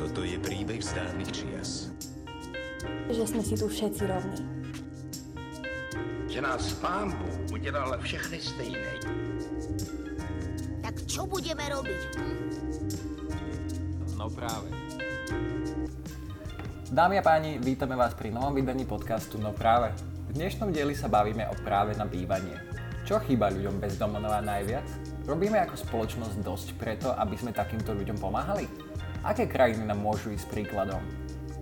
Toto je príbeh z dávnych čias. Že sme si tu všetci rovní. Že nás pán Bůh udělal všechny stejné. Tak čo budeme robiť? No práve. Dámy a páni, vítame vás pri novom vydaní podcastu No práve. V dnešnom dieli sa bavíme o práve na bývanie. Čo chýba ľuďom bez domova najviac? Robíme ako spoločnosť dosť preto, aby sme takýmto ľuďom pomáhali? Aké krajiny nám môžu ísť príkladom?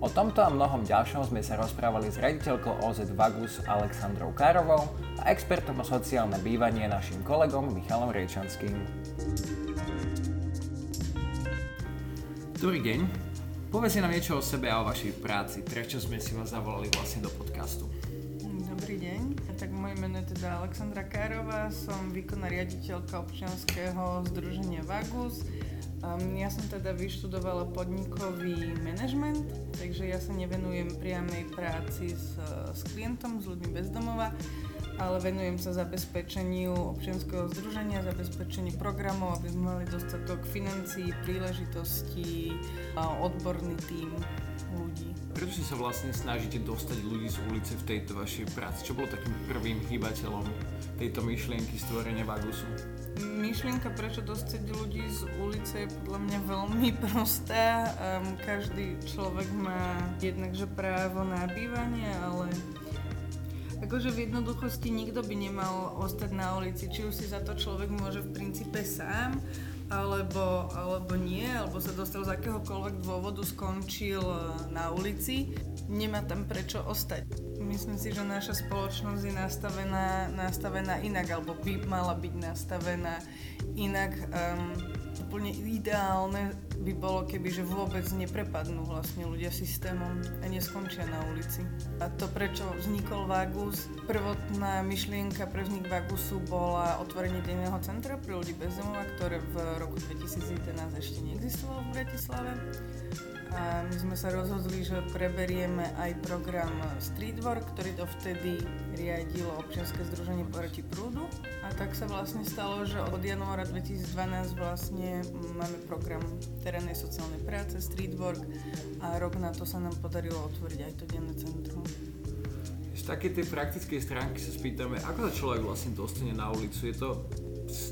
O tomto a mnohom ďalšom sme sa rozprávali s raditeľkou OZ Vagus Alexandrou Károvou a expertom o sociálne bývanie našim kolegom Michalom Riečanským. Dobrý deň. Povedzte nám niečo o sebe a o vašej práci. Prečo sme si vás zavolali vlastne do podcastu? Dobrý deň. Tak moje meno je teda Alexandra Kárová, som výkonná riaditeľka občianskeho združenia Vagus. Um, ja som teda vyštudovala podnikový manažment, takže ja sa nevenujem priamej práci s, s klientom, s ľuďmi bezdomova, ale venujem sa zabezpečeniu občianského združenia, zabezpečeniu programov, aby sme mali dostatok financií, príležitostí, odborný tím ľudí. Prečo sa vlastne snažíte dostať ľudí z ulice v tejto vašej práci? Čo bolo takým prvým hýbateľom tejto myšlienky stvorenia Vagusu? myšlienka, prečo dostať ľudí z ulice je podľa mňa veľmi prostá. Um, každý človek má jednakže právo na bývanie, ale akože v jednoduchosti nikto by nemal ostať na ulici. Či už si za to človek môže v princípe sám, alebo, alebo nie, alebo sa dostal z akéhokoľvek dôvodu, skončil e, na ulici, nemá tam prečo ostať. Myslím si, že naša spoločnosť je nastavená, nastavená inak, alebo by mala byť nastavená inak. Um, úplne ideálne by bolo, keby že vôbec neprepadnú vlastne ľudia systémom a neskončia na ulici. A to, prečo vznikol Vagus, prvotná myšlienka pre vznik Vagusu bola otvorenie denného centra pre ľudí bez domova, ktoré v roku 2011 ešte neexistovalo v Bratislave a my sme sa rozhodli, že preberieme aj program Streetwork, ktorý to vtedy riadilo občianske združenie proti prúdu a tak sa vlastne stalo, že od januára 2012 vlastne máme program terénnej sociálnej práce Streetwork a rok na to sa nám podarilo otvoriť aj to denné centrum. Z také tej praktickej stránky sa spýtame, ako sa človek vlastne dostane na ulicu? Je to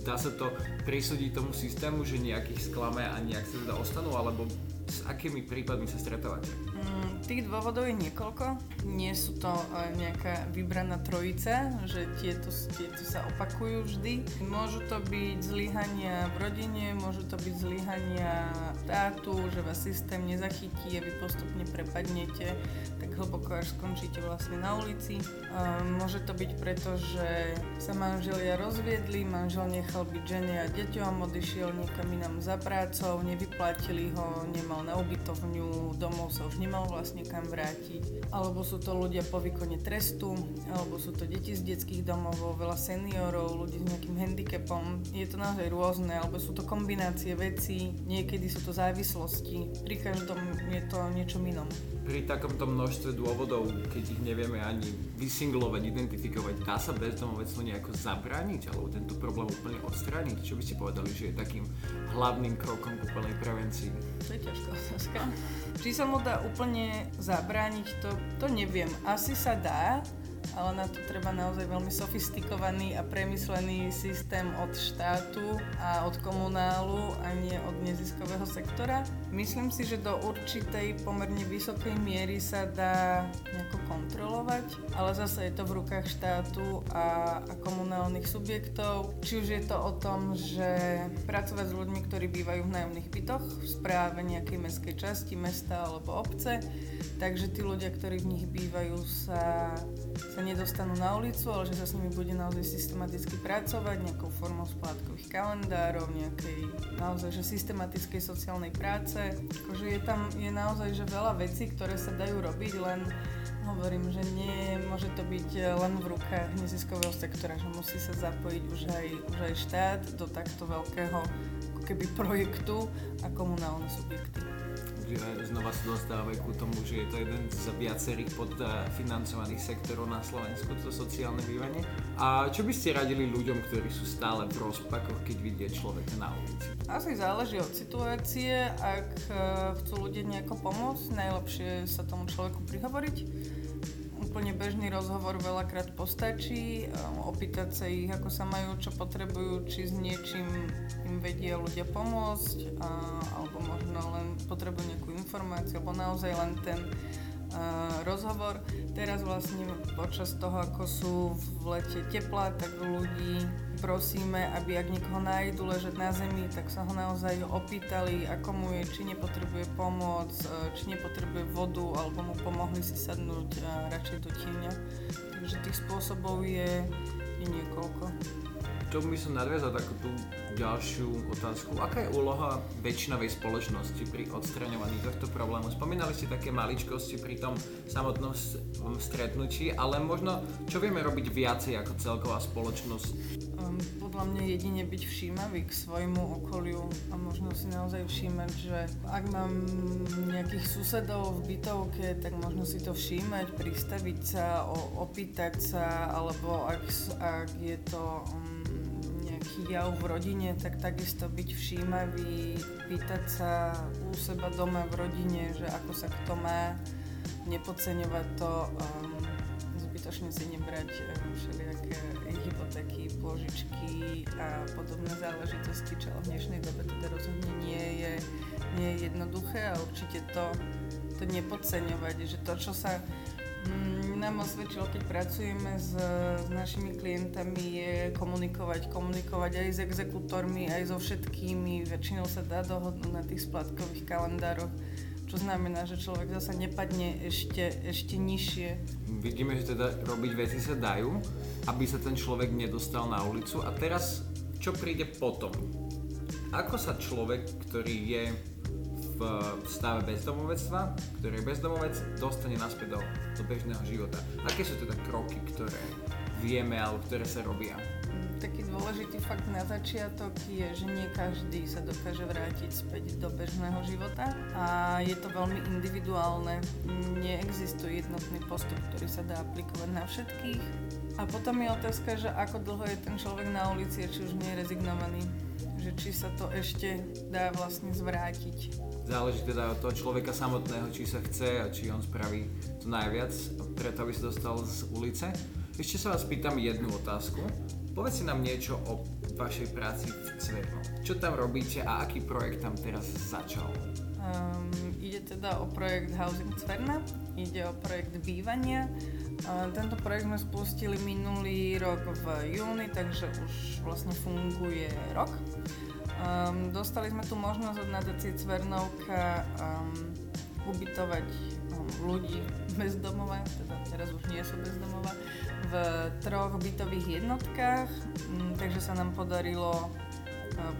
dá sa to prisúdiť tomu systému, že nejakých sklame a nejak sa teda ostanú, alebo s akými prípadmi sa stretávate? Mm, tých dôvodov je niekoľko. Nie sú to uh, nejaká vybraná trojica, že tieto, tieto sa opakujú vždy. Môžu to byť zlyhania v rodine, môžu to byť zlyhania štátu, že vás systém nezachytí a vy postupne prepadnete hlboko, až skončíte vlastne na ulici. Môže to byť preto, že sa manželia rozviedli, manžel nechal byť žene a deťom, odišiel niekam inám za prácou, nevyplatili ho, nemal na ubytovňu, domov sa už nemal vlastne kam vrátiť. Alebo sú to ľudia po výkone trestu, alebo sú to deti z detských domov, veľa seniorov, ľudí s nejakým handicapom. Je to naozaj rôzne, alebo sú to kombinácie vecí, niekedy sú to závislosti. Pri každom je to niečo inom pri takomto množstve dôvodov, keď ich nevieme ani vysinglovať, identifikovať, dá sa bezdomovectvu nejako zabrániť alebo tento problém úplne odstrániť? Čo by ste povedali, že je takým hlavným krokom k úplnej prevencii? To je ťažká otázka. Či sa mu dá úplne zabrániť, to, to neviem. Asi sa dá, ale na to treba naozaj veľmi sofistikovaný a premyslený systém od štátu a od komunálu a nie od neziskového sektora. Myslím si, že do určitej pomerne vysokej miery sa dá nejako kontrolovať, ale zase je to v rukách štátu a, a komunálnych subjektov. Či už je to o tom, že pracovať s ľuďmi, ktorí bývajú v nájomných bytoch v správe nejakej mestskej časti, mesta alebo obce, takže tí ľudia, ktorí v nich bývajú, sa, sa nedostanú na ulicu, ale že sa s nimi bude naozaj systematicky pracovať nejakou formou splátkových kalendárov, nejakej naozaj že systematickej sociálnej práce. Akože je tam je naozaj že veľa vecí, ktoré sa dajú robiť, len hovorím, že nie môže to byť len v rukách neziskového sektora, že musí sa zapojiť už aj, už aj štát do takto veľkého keby projektu a komunálne subjekty znova sa dostávame ku tomu, že je to jeden z viacerých podfinancovaných sektorov na Slovensku, to sociálne bývanie. A čo by ste radili ľuďom, ktorí sú stále v rozpakoch, keď vidia človeka na ulici? Asi záleží od situácie. Ak eh, chcú ľudia nejako pomôcť, najlepšie sa tomu človeku prihovoriť. Úplne bežný rozhovor veľakrát postačí, eh, opýtať sa ich, ako sa majú, čo potrebujú, či s niečím im vedia ľudia pomôcť, a, alebo možno len potrebujú nejakú informáciu, alebo naozaj len ten uh, rozhovor. Teraz vlastne počas toho, ako sú v lete teplá, tak ľudí prosíme, aby ak niekoho nájdu ležať na zemi, tak sa ho naozaj opýtali, ako mu je, či nepotrebuje pomoc, či nepotrebuje vodu, alebo mu pomohli si sadnúť radšej do tieňa. Takže tých spôsobov je, je niekoľko to by som nadviazal takú tú ďalšiu otázku. Aká je úloha väčšinovej spoločnosti pri odstraňovaní tohto problému? Spomínali ste také maličkosti pri tom samotnom stretnutí, ale možno čo vieme robiť viacej ako celková spoločnosť? Um, podľa mňa jedine byť všímavý k svojmu okoliu a možno si naozaj všímať, že ak mám nejakých susedov v bytovke, tak možno si to všímať, pristaviť sa, opýtať sa, alebo ak, ak je to um, nejaký jav v rodine, tak takisto byť všímavý, pýtať sa u seba doma v rodine, že ako sa kto má, nepodceňovať to, um, zbytočne si nebrať um, všelijaké hypotéky, pôžičky a podobné záležitosti, čo v dnešnej dobe teda rozhodne nie je, nie je jednoduché a určite to, to nepodceňovať, že to, čo sa nám osvedčilo, keď pracujeme s, s našimi klientami, je komunikovať. Komunikovať aj s exekútormi, aj so všetkými. Väčšinou sa dá dohodnúť na tých splatkových kalendároch čo znamená, že človek zasa nepadne ešte, ešte nižšie. Vidíme, že teda robiť veci sa dajú, aby sa ten človek nedostal na ulicu. A teraz, čo príde potom? Ako sa človek, ktorý je v stave bezdomovectva, ktorý bezdomovec, dostane naspäť do, do bežného života. Aké sú teda kroky, ktoré vieme alebo ktoré sa robia? Taký dôležitý fakt na začiatok je, že nie každý sa dokáže vrátiť späť do bežného života a je to veľmi individuálne. Neexistuje jednotný postup, ktorý sa dá aplikovať na všetkých. A potom je otázka, že ako dlho je ten človek na ulici, či už nie je rezignovaný že či sa to ešte dá vlastne zvrátiť. Záleží teda od toho človeka samotného, či sa chce a či on spraví to najviac, preto aby sa dostal z ulice. Ešte sa vás pýtam jednu otázku. Povedzte nám niečo o vašej práci v Cverno. Čo tam robíte a aký projekt tam teraz začal? Um, ide teda o projekt Housing Cverna, ide o projekt bývania. Uh, tento projekt sme spustili minulý rok v júni, takže už vlastne funguje rok. Um, dostali sme tu možnosť od nadácie Cvernovka um, ubytovať um, ľudí bez domova, teda teraz už nie sú bez domova, v troch bytových jednotkách, um, takže sa nám podarilo uh,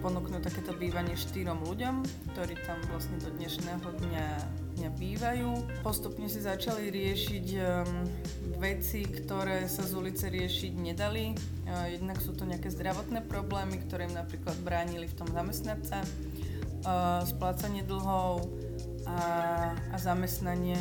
ponúknuť takéto bývanie štyrom ľuďom, ktorí tam vlastne do dnešného dňa, dňa bývajú. Postupne si začali riešiť veci, ktoré sa z ulice riešiť nedali. Jednak sú to nejaké zdravotné problémy, ktoré im napríklad bránili v tom zamestnať sa, splácanie dlhov a, a zamestnanie.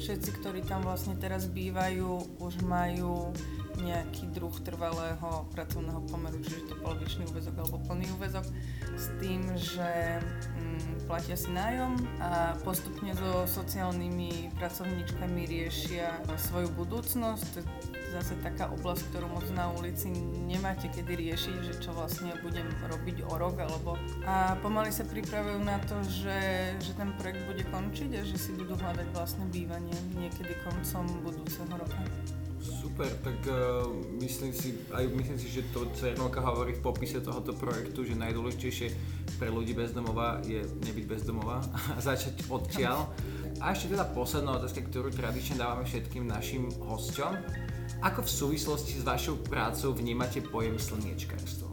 Všetci, ktorí tam vlastne teraz bývajú, už majú nejaký druh trvalého pracovného pomeru, čiže to polovičný úvezok alebo plný úvezok, s tým, že platia si nájom a postupne so sociálnymi pracovníčkami riešia svoju budúcnosť. Zase taká oblasť, ktorú moc na ulici nemáte kedy riešiť, že čo vlastne budem robiť o rok alebo... A pomaly sa pripravujú na to, že, že ten projekt bude končiť a že si budú hľadať vlastné bývanie niekedy koncom budúceho roka. Super, tak uh, myslím si, aj myslím si, že to Cernovka hovorí v popise tohoto projektu, že najdôležitejšie pre ľudí bezdomová je nebyť bezdomová a začať odtiaľ. A ešte teda posledná otázka, ktorú tradične dávame všetkým našim hosťom. Ako v súvislosti s vašou prácou vnímate pojem slniečkárstvo?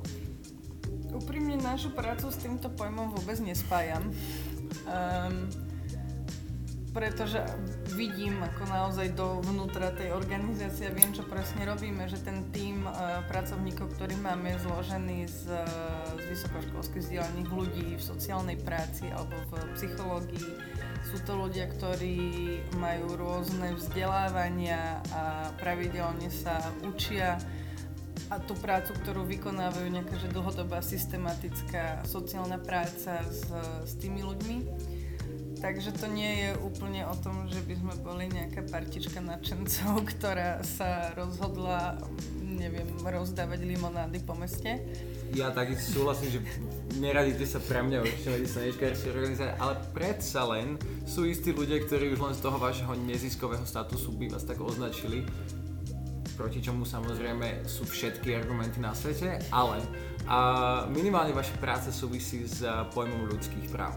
Úprimne našu prácu s týmto pojmom vôbec nespájam. Um, pretože vidím ako naozaj dovnútra tej organizácie a viem, čo presne robíme, že ten tím uh, pracovníkov, ktorý máme, je zložený z, z vysokoškolských vzdelaných ľudí v sociálnej práci alebo v psychológii. Sú to ľudia, ktorí majú rôzne vzdelávania a pravidelne sa učia a tú prácu, ktorú vykonávajú nejaká že dlhodobá systematická sociálna práca s, s tými ľuďmi. Takže to nie je úplne o tom, že by sme boli nejaká partička nadšencov, ktorá sa rozhodla, neviem, rozdávať limonády po meste. Ja takisto súhlasím, že neradíte sa pre mňa určite medzi slnečkárskej organizácie, ale predsa len sú istí ľudia, ktorí už len z toho vašeho neziskového statusu by vás tak označili, proti čomu samozrejme sú všetky argumenty na svete, ale a minimálne vaša práca súvisí s pojmom ľudských práv.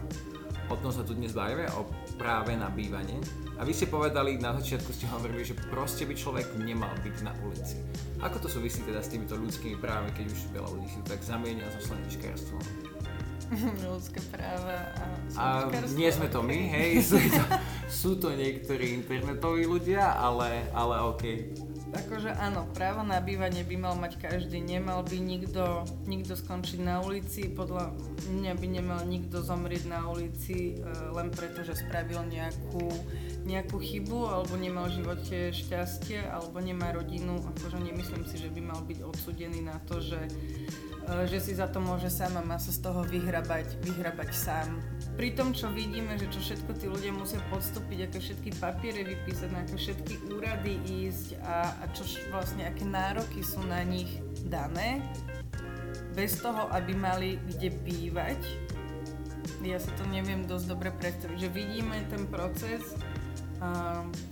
O tom sa tu dnes bavíme, o práve na bývanie. A vy ste povedali, na začiatku ste hovorili, že proste by človek nemal byť na ulici. Ako to súvisí teda s týmito ľudskými právami, keď už veľa ľudí si to tak zamienia so slnečkárstvom? Ľudské práva a A nie sme to my, hej, sú to, sú to niektorí internetoví ľudia, ale, ale OK. Akože áno, právo na bývanie by mal mať každý, nemal by nikto, nikto skončiť na ulici, podľa mňa by nemal nikto zomrieť na ulici e, len preto, že spravil nejakú, nejakú chybu alebo nemal v živote šťastie alebo nemá rodinu, akože nemyslím si, že by mal byť odsudený na to, že že si za to môže sám a má sa z toho vyhrabať, vyhrabať sám. Pri tom, čo vidíme, že čo všetko tí ľudia musia podstúpiť, aké všetky papiere vypísať, na aké všetky úrady ísť a, a čo vlastne, aké nároky sú na nich dané, bez toho, aby mali kde bývať, ja si to neviem dosť dobre predstaviť, že vidíme ten proces,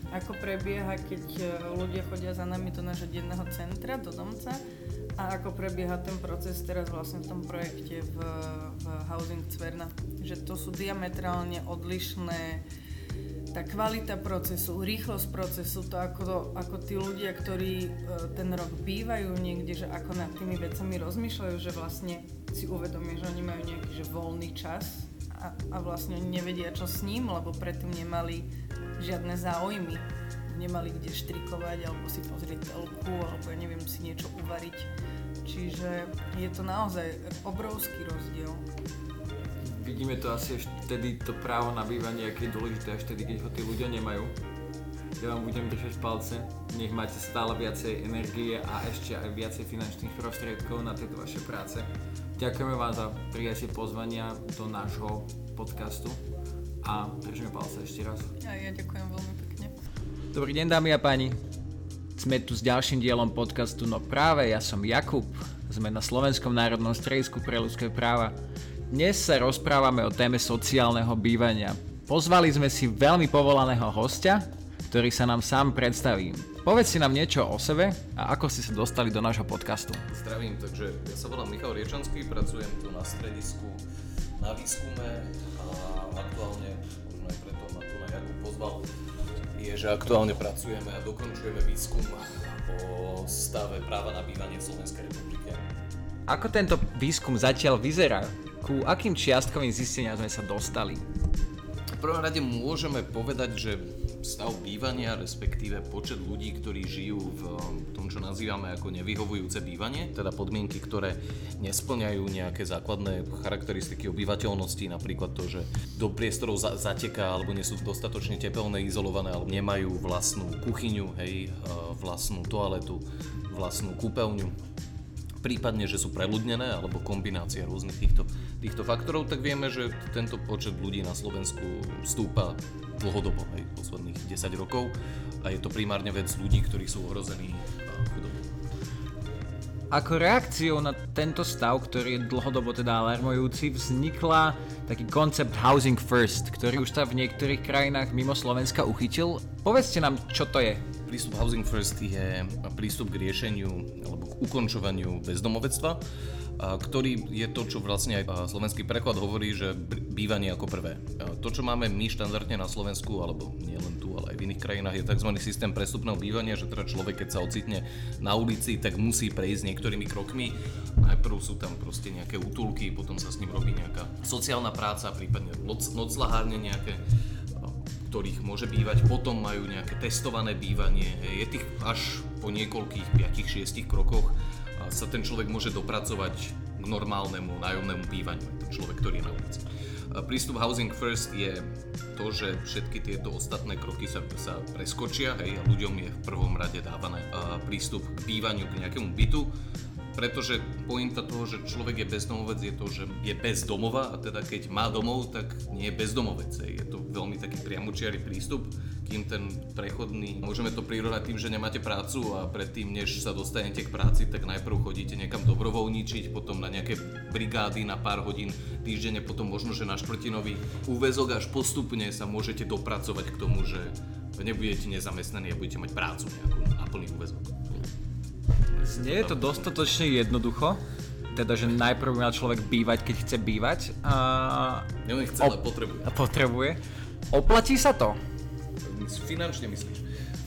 ako prebieha, keď e, ľudia chodia za nami do nášho denného centra, do domca a ako prebieha ten proces teraz vlastne v tom projekte v, v Housing Cverna. Že to sú diametrálne odlišné tá kvalita procesu, rýchlosť procesu, to ako, to, ako tí ľudia, ktorí e, ten rok bývajú niekde, že ako nad tými vecami rozmýšľajú, že vlastne si uvedomia, že oni majú nejaký že voľný čas a, a vlastne nevedia, čo s ním, lebo predtým nemali žiadne záujmy. Nemali kde štrikovať, alebo si pozrieť telku, alebo ja neviem, si niečo uvariť. Čiže je to naozaj obrovský rozdiel. Vidíme to asi až vtedy, to právo na bývanie, aké je dôležité až vtedy, keď ho tí ľudia nemajú. Ja vám budem držať palce, nech máte stále viacej energie a ešte aj viacej finančných prostriedkov na tieto vaše práce. Ďakujeme vám za prijatie pozvania do nášho podcastu a držíme palce ešte raz. A ja ďakujem veľmi pekne. Dobrý deň dámy a páni. Sme tu s ďalším dielom podcastu No práve, ja som Jakub. Sme na Slovenskom národnom stredisku pre ľudské práva. Dnes sa rozprávame o téme sociálneho bývania. Pozvali sme si veľmi povolaného hostia, ktorý sa nám sám predstaví. Povedz si nám niečo o sebe a ako ste sa dostali do nášho podcastu. Zdravím, takže ja sa volám Michal Riečanský, pracujem tu na stredisku na výskume a aktuálne, možno aj preto ma tu na Jakub pozval, je, že aktuálne pracujeme a dokončujeme výskum o stave práva na bývanie v Slovenskej republike. Ako tento výskum zatiaľ vyzerá? Ku akým čiastkovým zisteniam sme sa dostali? V prvom rade môžeme povedať, že stav bývania, respektíve počet ľudí, ktorí žijú v tom, čo nazývame ako nevyhovujúce bývanie, teda podmienky, ktoré nesplňajú nejaké základné charakteristiky obyvateľnosti, napríklad to, že do priestorov za- zateká alebo nie sú dostatočne tepelné, izolované, alebo nemajú vlastnú kuchyňu, hej, e, vlastnú toaletu, vlastnú kúpeľňu, prípadne, že sú preľudnené alebo kombinácia rôznych týchto, týchto faktorov, tak vieme, že tento počet ľudí na Slovensku stúpa dlhodobo, aj posledných 10 rokov a je to primárne vec ľudí, ktorí sú ohrození chudobou. Ako reakciou na tento stav, ktorý je dlhodobo teda alarmujúci, vznikla taký koncept Housing First, ktorý už sa v niektorých krajinách mimo Slovenska uchytil. Povedzte nám, čo to je. Prístup Housing First je prístup k riešeniu alebo k ukončovaniu bezdomovectva, ktorý je to, čo vlastne aj slovenský preklad hovorí, že bývanie ako prvé. To, čo máme my štandardne na Slovensku, alebo nie len tu, ale aj v iných krajinách, je tzv. systém prestupného bývania, že teda človek, keď sa ocitne na ulici, tak musí prejsť niektorými krokmi. Najprv sú tam proste nejaké útulky, potom sa s ním robí nejaká sociálna práca, prípadne noc, noclahárne nejaké ktorých môže bývať, potom majú nejaké testované bývanie. Je tých až po niekoľkých 5-6 krokoch sa ten človek môže dopracovať k normálnemu nájomnému bývaniu, ten človek, ktorý je na ulici. Prístup Housing First je to, že všetky tieto ostatné kroky sa, sa preskočia hej, a ľuďom je v prvom rade dávané a, prístup k bývaniu, k nejakému bytu pretože pointa toho, že človek je bezdomovec je to, že je bez domova a teda keď má domov, tak nie je bezdomovec. Je to veľmi taký priamočiarý prístup, kým ten prechodný, môžeme to prirovnať tým, že nemáte prácu a predtým, než sa dostanete k práci, tak najprv chodíte niekam dobrovoľničiť, potom na nejaké brigády na pár hodín týždenne, potom možno, že na štvrtinový úvezok až postupne sa môžete dopracovať k tomu, že nebudete nezamestnaní a budete mať prácu nejakú na plný úvezok. Nie je to dostatočne jednoducho, teda, že najprv mal človek bývať, keď chce bývať. A... Nelen chce, ale potrebuje. A potrebuje. Oplatí sa to? Finančne myslíš?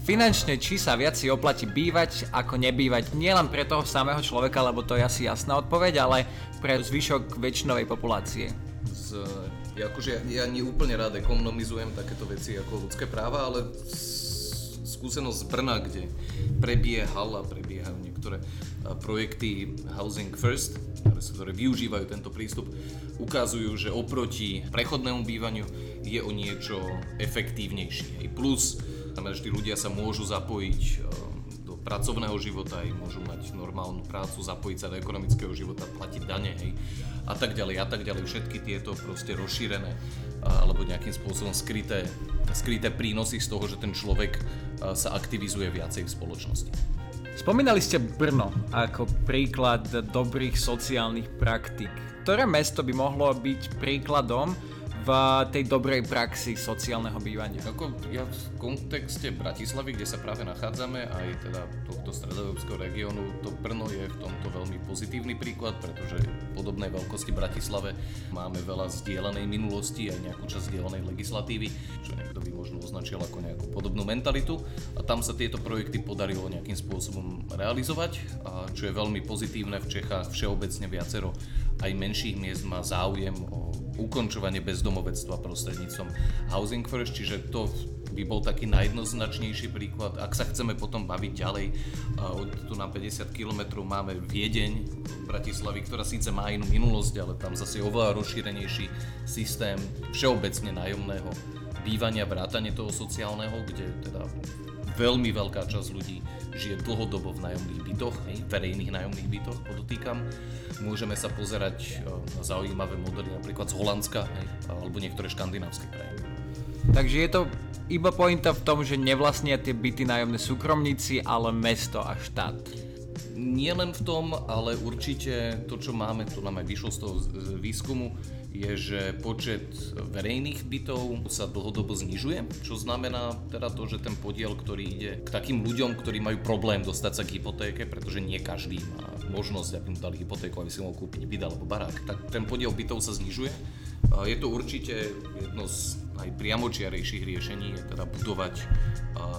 Finančne, či sa viac si oplatí bývať ako nebývať, nielen pre toho samého človeka, lebo to je asi jasná odpoveď, ale pre zvyšok väčšinovej populácie. Z, ja, akože, ja, ja nie úplne rád ekonomizujem takéto veci ako ľudské práva, ale skúsenosť z Brna, kde prebiehal a prebiehajú niektoré projekty Housing First, ktoré využívajú tento prístup, ukazujú, že oproti prechodnému bývaniu je o niečo efektívnejší. Plus, znamená, že tí ľudia sa môžu zapojiť do pracovného života, aj môžu mať normálnu prácu, zapojiť sa do ekonomického života, platiť dane, hej, a tak ďalej, a tak ďalej. Všetky tieto proste rozšírené alebo nejakým spôsobom skryté, skryté prínosy z toho, že ten človek sa aktivizuje viacej v spoločnosti. Spomínali ste Brno ako príklad dobrých sociálnych praktik. Ktoré mesto by mohlo byť príkladom v tej dobrej praxi sociálneho bývania? Ako ja v kontexte Bratislavy, kde sa práve nachádzame, aj teda tohto stredoeurópskeho regiónu, to Brno je v tomto veľmi pozitívny príklad, pretože v podobnej veľkosti Bratislave máme veľa zdieľanej minulosti aj nejakú časť zdieľanej legislatívy, čo niekto by možno označil ako nejakú podobnú mentalitu a tam sa tieto projekty podarilo nejakým spôsobom realizovať, a čo je veľmi pozitívne v Čechách všeobecne viacero aj menších miest má záujem o ukončovanie bezdomovectva prostredníctvom Housing First, čiže to by bol taký najjednoznačnejší príklad. Ak sa chceme potom baviť ďalej, od tu na 50 km máme Viedeň Bratislavy, ktorá síce má inú minulosť, ale tam zase je oveľa rozšírenejší systém všeobecne nájomného bývania, vrátane toho sociálneho, kde teda veľmi veľká časť ľudí žije dlhodobo v nájomných bytoch, hej, verejných nájomných bytoch, podotýkam. Môžeme sa pozerať e, na zaujímavé modely napríklad z Holandska alebo niektoré škandinávske krajiny. Takže je to iba pointa v tom, že nevlastnia tie byty nájomné súkromníci, ale mesto a štát. Nie len v tom, ale určite to, čo máme, to nám aj vyšlo z toho výskumu, je, že počet verejných bytov sa dlhodobo znižuje, čo znamená teda to, že ten podiel, ktorý ide k takým ľuďom, ktorí majú problém dostať sa k hypotéke, pretože nie každý má možnosť, aby mu dali hypotéku, aby si mohol kúpiť byt alebo barák, tak ten podiel bytov sa znižuje. Je to určite jedno z najpriamočiarejších riešení, je teda budovať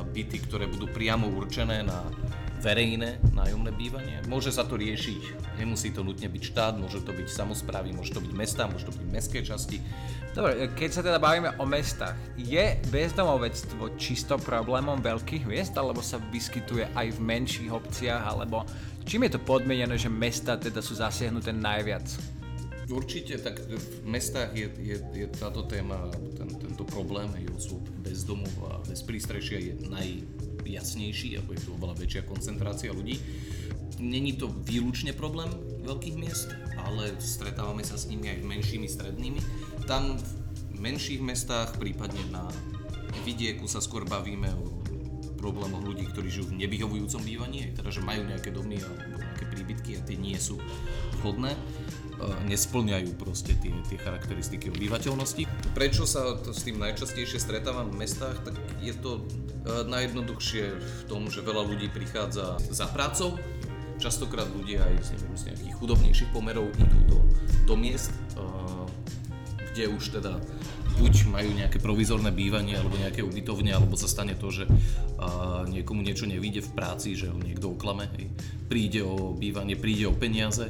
byty, ktoré budú priamo určené na verejné nájomné bývanie. Môže sa to riešiť, nemusí to nutne byť štát, môže to byť samozprávy, môže to byť mesta, môže to byť mestské časti. Dobre, keď sa teda bavíme o mestách, je bezdomovectvo čisto problémom veľkých miest, alebo sa vyskytuje aj v menších obciach, alebo čím je to podmienené, že mesta teda sú zasiahnuté najviac? Určite, tak v mestách je, je, je táto téma, ten, tento problém je osôb bez domov a bez prístrešia je naj, jasnejší, alebo je tu oveľa väčšia koncentrácia ľudí. Není to výlučne problém veľkých miest, ale stretávame sa s nimi aj menšími strednými. Tam v menších mestách, prípadne na vidieku sa skôr bavíme o problémoch ľudí, ktorí žijú v nevyhovujúcom bývaní, teda že majú nejaké domy alebo nejaké príbytky a tie nie sú vhodné nesplňajú proste tie, tie charakteristiky obyvateľnosti. Prečo sa to s tým najčastejšie stretávam v mestách, tak je to e, najjednoduchšie v tom, že veľa ľudí prichádza za prácou, častokrát ľudia aj neviem, z nejakých chudobnejších pomerov idú do, do miest, e, kde už teda buď majú nejaké provizorné bývanie alebo nejaké ubytovne, alebo sa stane to, že uh, niekomu niečo nevíde v práci, že ho niekto oklame, hej. príde o bývanie, príde o peniaze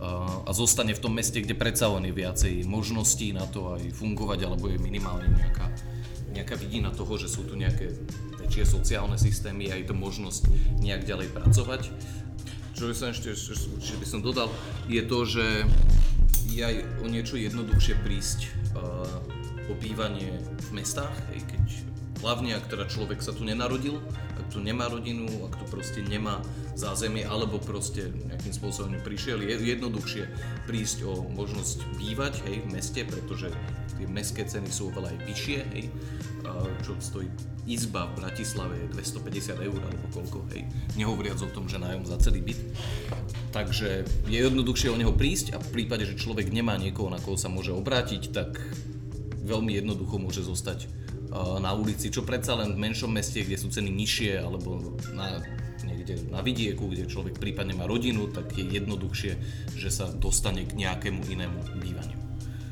a zostane v tom meste, kde predsa len je viacej možností na to aj fungovať, alebo je minimálne nejaká, nejaká vidina toho, že sú tu nejaké väčšie sociálne systémy a je to možnosť nejak ďalej pracovať. Čo by som ešte, čo by som dodal, je to, že je aj o niečo jednoduchšie prísť uh, o bývanie v mestách, hej, keď hlavne ak teda človek sa tu nenarodil, ak tu nemá rodinu, ak tu proste nemá zázemie, alebo proste nejakým spôsobom prišiel, je jednoduchšie prísť o možnosť bývať hej, v meste, pretože tie mestské ceny sú oveľa aj vyššie, hej, čo stojí izba v Bratislave je 250 eur alebo koľko, hej, nehovoriac o tom, že nájom za celý byt. Takže je jednoduchšie o neho prísť a v prípade, že človek nemá niekoho, na koho sa môže obrátiť, tak veľmi jednoducho môže zostať na ulici, čo predsa len v menšom meste, kde sú ceny nižšie, alebo na, niekde na vidieku, kde človek prípadne má rodinu, tak je jednoduchšie, že sa dostane k nejakému inému bývaniu.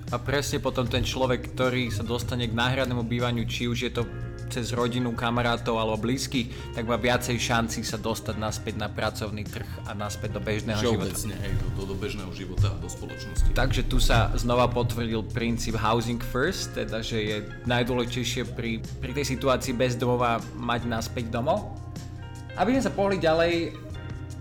A presne potom ten človek, ktorý sa dostane k náhradnému bývaniu, či už je to cez rodinu, kamarátov alebo blízkych, tak má viacej šanci sa dostať naspäť na pracovný trh a naspäť do bežného života. Všeobecne, hej, do, do bežného života a do spoločnosti. Takže tu sa znova potvrdil princíp housing first, teda že je najdôležitejšie pri, pri tej situácii bezdomova mať naspäť domov. Aby sme sa pohli ďalej,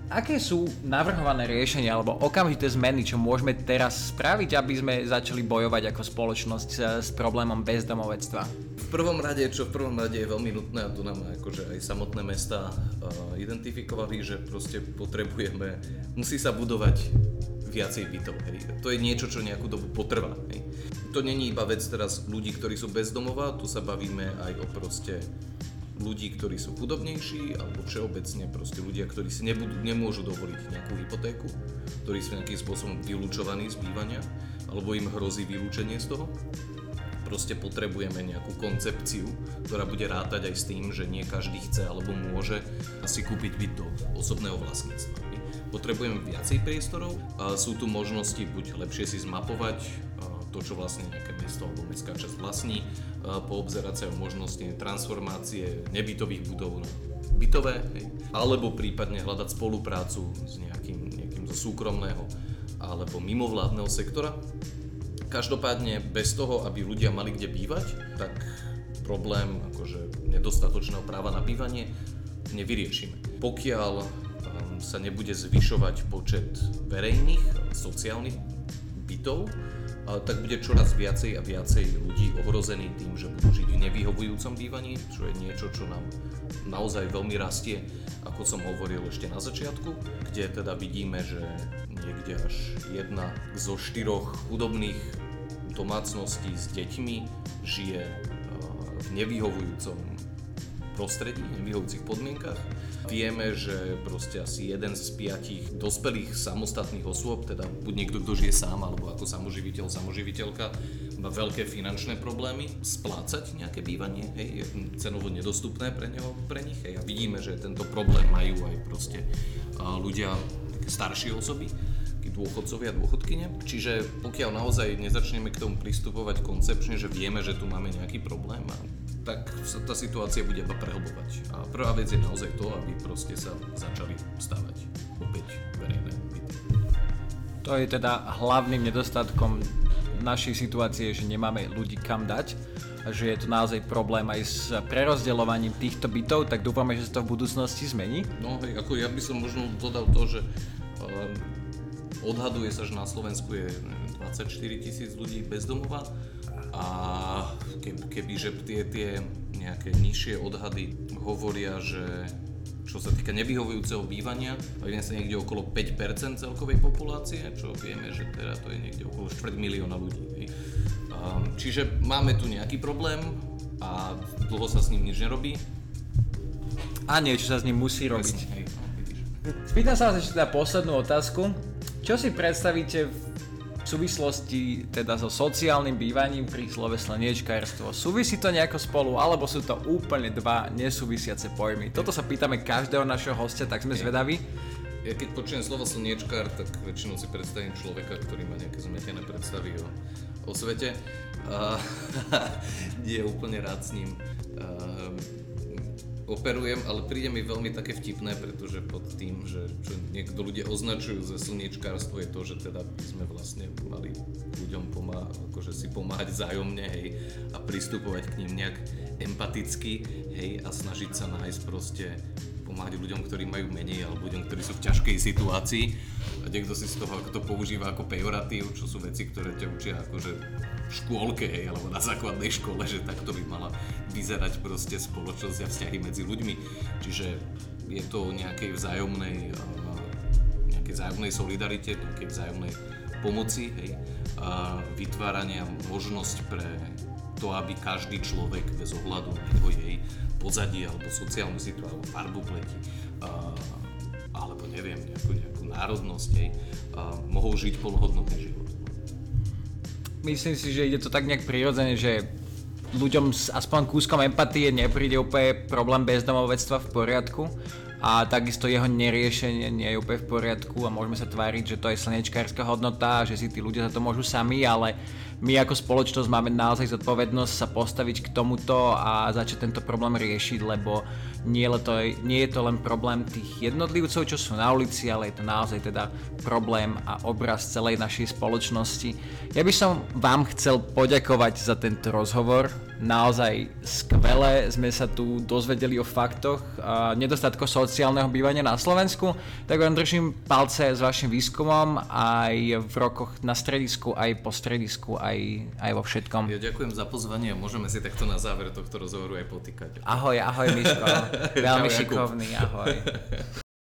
aké sú navrhované riešenia alebo okamžité zmeny, čo môžeme teraz spraviť, aby sme začali bojovať ako spoločnosť s, s problémom bezdomovectva? V prvom rade, čo v prvom rade je veľmi nutné, a tu nám akože aj samotné mesta uh, identifikovali, že proste potrebujeme, musí sa budovať viacej bytov. Hej. To je niečo, čo nejakú dobu potrvá. Hej. To není iba vec teraz ľudí, ktorí sú bezdomová, tu sa bavíme aj o proste ľudí, ktorí sú chudobnejší, alebo všeobecne proste ľudia, ktorí si nebudú, nemôžu dovoliť nejakú hypotéku, ktorí sú nejakým spôsobom vylúčovaní z bývania, alebo im hrozí vylúčenie z toho proste potrebujeme nejakú koncepciu, ktorá bude rátať aj s tým, že nie každý chce alebo môže si kúpiť byt do osobného vlastníctva. Potrebujeme viacej priestorov, sú tu možnosti buď lepšie si zmapovať to, čo vlastne nejaké mesto alebo mestská časť vlastní, poobzerať sa o možnosti transformácie nebytových budov na bytové, alebo prípadne hľadať spoluprácu s nejakým, nejakým zo súkromného alebo mimovládneho sektora, Každopádne bez toho, aby ľudia mali kde bývať, tak problém akože nedostatočného práva na bývanie nevyriešime. Pokiaľ um, sa nebude zvyšovať počet verejných, sociálnych bytov, tak bude čoraz viacej a viacej ľudí ohrozený tým, že budú žiť v nevyhovujúcom bývaní, čo je niečo, čo nám naozaj veľmi rastie, ako som hovoril ešte na začiatku, kde teda vidíme, že niekde až jedna zo štyroch chudobných domácností s deťmi žije eh, v nevyhovujúcom prostredí, nevyhovujúcich podmienkach. Vieme, že proste asi jeden z piatich dospelých samostatných osôb, teda buď niekto, kto žije sám, alebo ako samoživiteľ, samoživiteľka, má veľké finančné problémy splácať nejaké bývanie, hej, je cenovo nedostupné pre, neho, pre nich, hej, a vidíme, že tento problém majú aj proste ľudia, staršie osoby dôchodcovia a dôchodkyne. Čiže pokiaľ naozaj nezačneme k tomu pristupovať koncepčne, že vieme, že tu máme nejaký problém, tak sa tá situácia bude iba prehlbovať. A prvá vec je naozaj to, aby proste sa začali stavať opäť verejné byty. To je teda hlavným nedostatkom našej situácie, že nemáme ľudí kam dať a že je to naozaj problém aj s prerozdeľovaním týchto bytov, tak dúfame, že sa to v budúcnosti zmení. No hej, ako ja by som možno dodal to, že Odhaduje sa, že na Slovensku je 24 tisíc ľudí bezdomova a keby, že tie, tie nejaké nižšie odhady hovoria, že čo sa týka nevyhovujúceho bývania, bavíme sa niekde okolo 5% celkovej populácie, čo vieme, že teda to je niekde okolo 4 milióna ľudí. Čiže máme tu nejaký problém a dlho sa s ním nič nerobí. A niečo sa s ním musí robiť. Spýtam sa vás ešte teda poslednú otázku. Čo si predstavíte v súvislosti teda so sociálnym bývaním pri slove slniečkárstvo? Súvisí to nejako spolu, alebo sú to úplne dva nesúvisiace pojmy? Toto sa pýtame každého našeho hostia, tak sme zvedaví. Ja keď počujem slovo slniečkár, tak väčšinou si predstavím človeka, ktorý má nejaké zmetené predstavy o, o svete. A nie je úplne rád s ním. A, operujem, ale príde mi veľmi také vtipné, pretože pod tým, že čo niekto ľudia označujú za slniečkárstvo je to, že teda by sme vlastne mali ľuďom pomá- akože si pomáhať zájomne, hej, a pristupovať k ním nejak empaticky, hej, a snažiť sa nájsť proste pomáhať ľuďom, ktorí majú menej alebo ľuďom, ktorí sú v ťažkej situácii a niekto si z toho ako to používa ako pejoratív, čo sú veci, ktoré ťa učia akože v škôlke, hej, alebo na základnej škole, že takto by mala vyzerať proste spoločnosť a vzťahy medzi ľuďmi. Čiže je to o nejakej vzájomnej, nejakej vzájomnej solidarite, nejakej vzájomnej pomoci, hej, a vytvárania možnosť pre to, aby každý človek bez ohľadu na jeho jej pozadie alebo sociálnu situáciu, alebo farbu pleti, a, alebo neviem, nejakú, nejakú národnosť, hej, a, mohol žiť plnohodnotný život. Myslím si, že ide to tak nejak prirodzene, že ľuďom s aspoň kúskom empatie nepríde úplne problém bezdomovectva v poriadku a takisto jeho neriešenie nie je úplne v poriadku a môžeme sa tváriť, že to je slnečkárska hodnota, že si tí ľudia za to môžu sami, ale my ako spoločnosť máme naozaj zodpovednosť sa postaviť k tomuto a začať tento problém riešiť, lebo nie, to, nie je to len problém tých jednotlivcov, čo sú na ulici, ale je to naozaj teda problém a obraz celej našej spoločnosti. Ja by som vám chcel poďakovať za tento rozhovor. Naozaj skvelé sme sa tu dozvedeli o faktoch nedostatko sociálneho bývania na Slovensku, tak vám držím palce s vašim výskumom aj v rokoch na stredisku, aj po stredisku, aj, aj vo všetkom. Ja ďakujem za pozvanie a môžeme si takto na záver tohto rozhovoru aj potýkať. Ahoj, ahoj Miško. Veľmi šikovný, ahoj.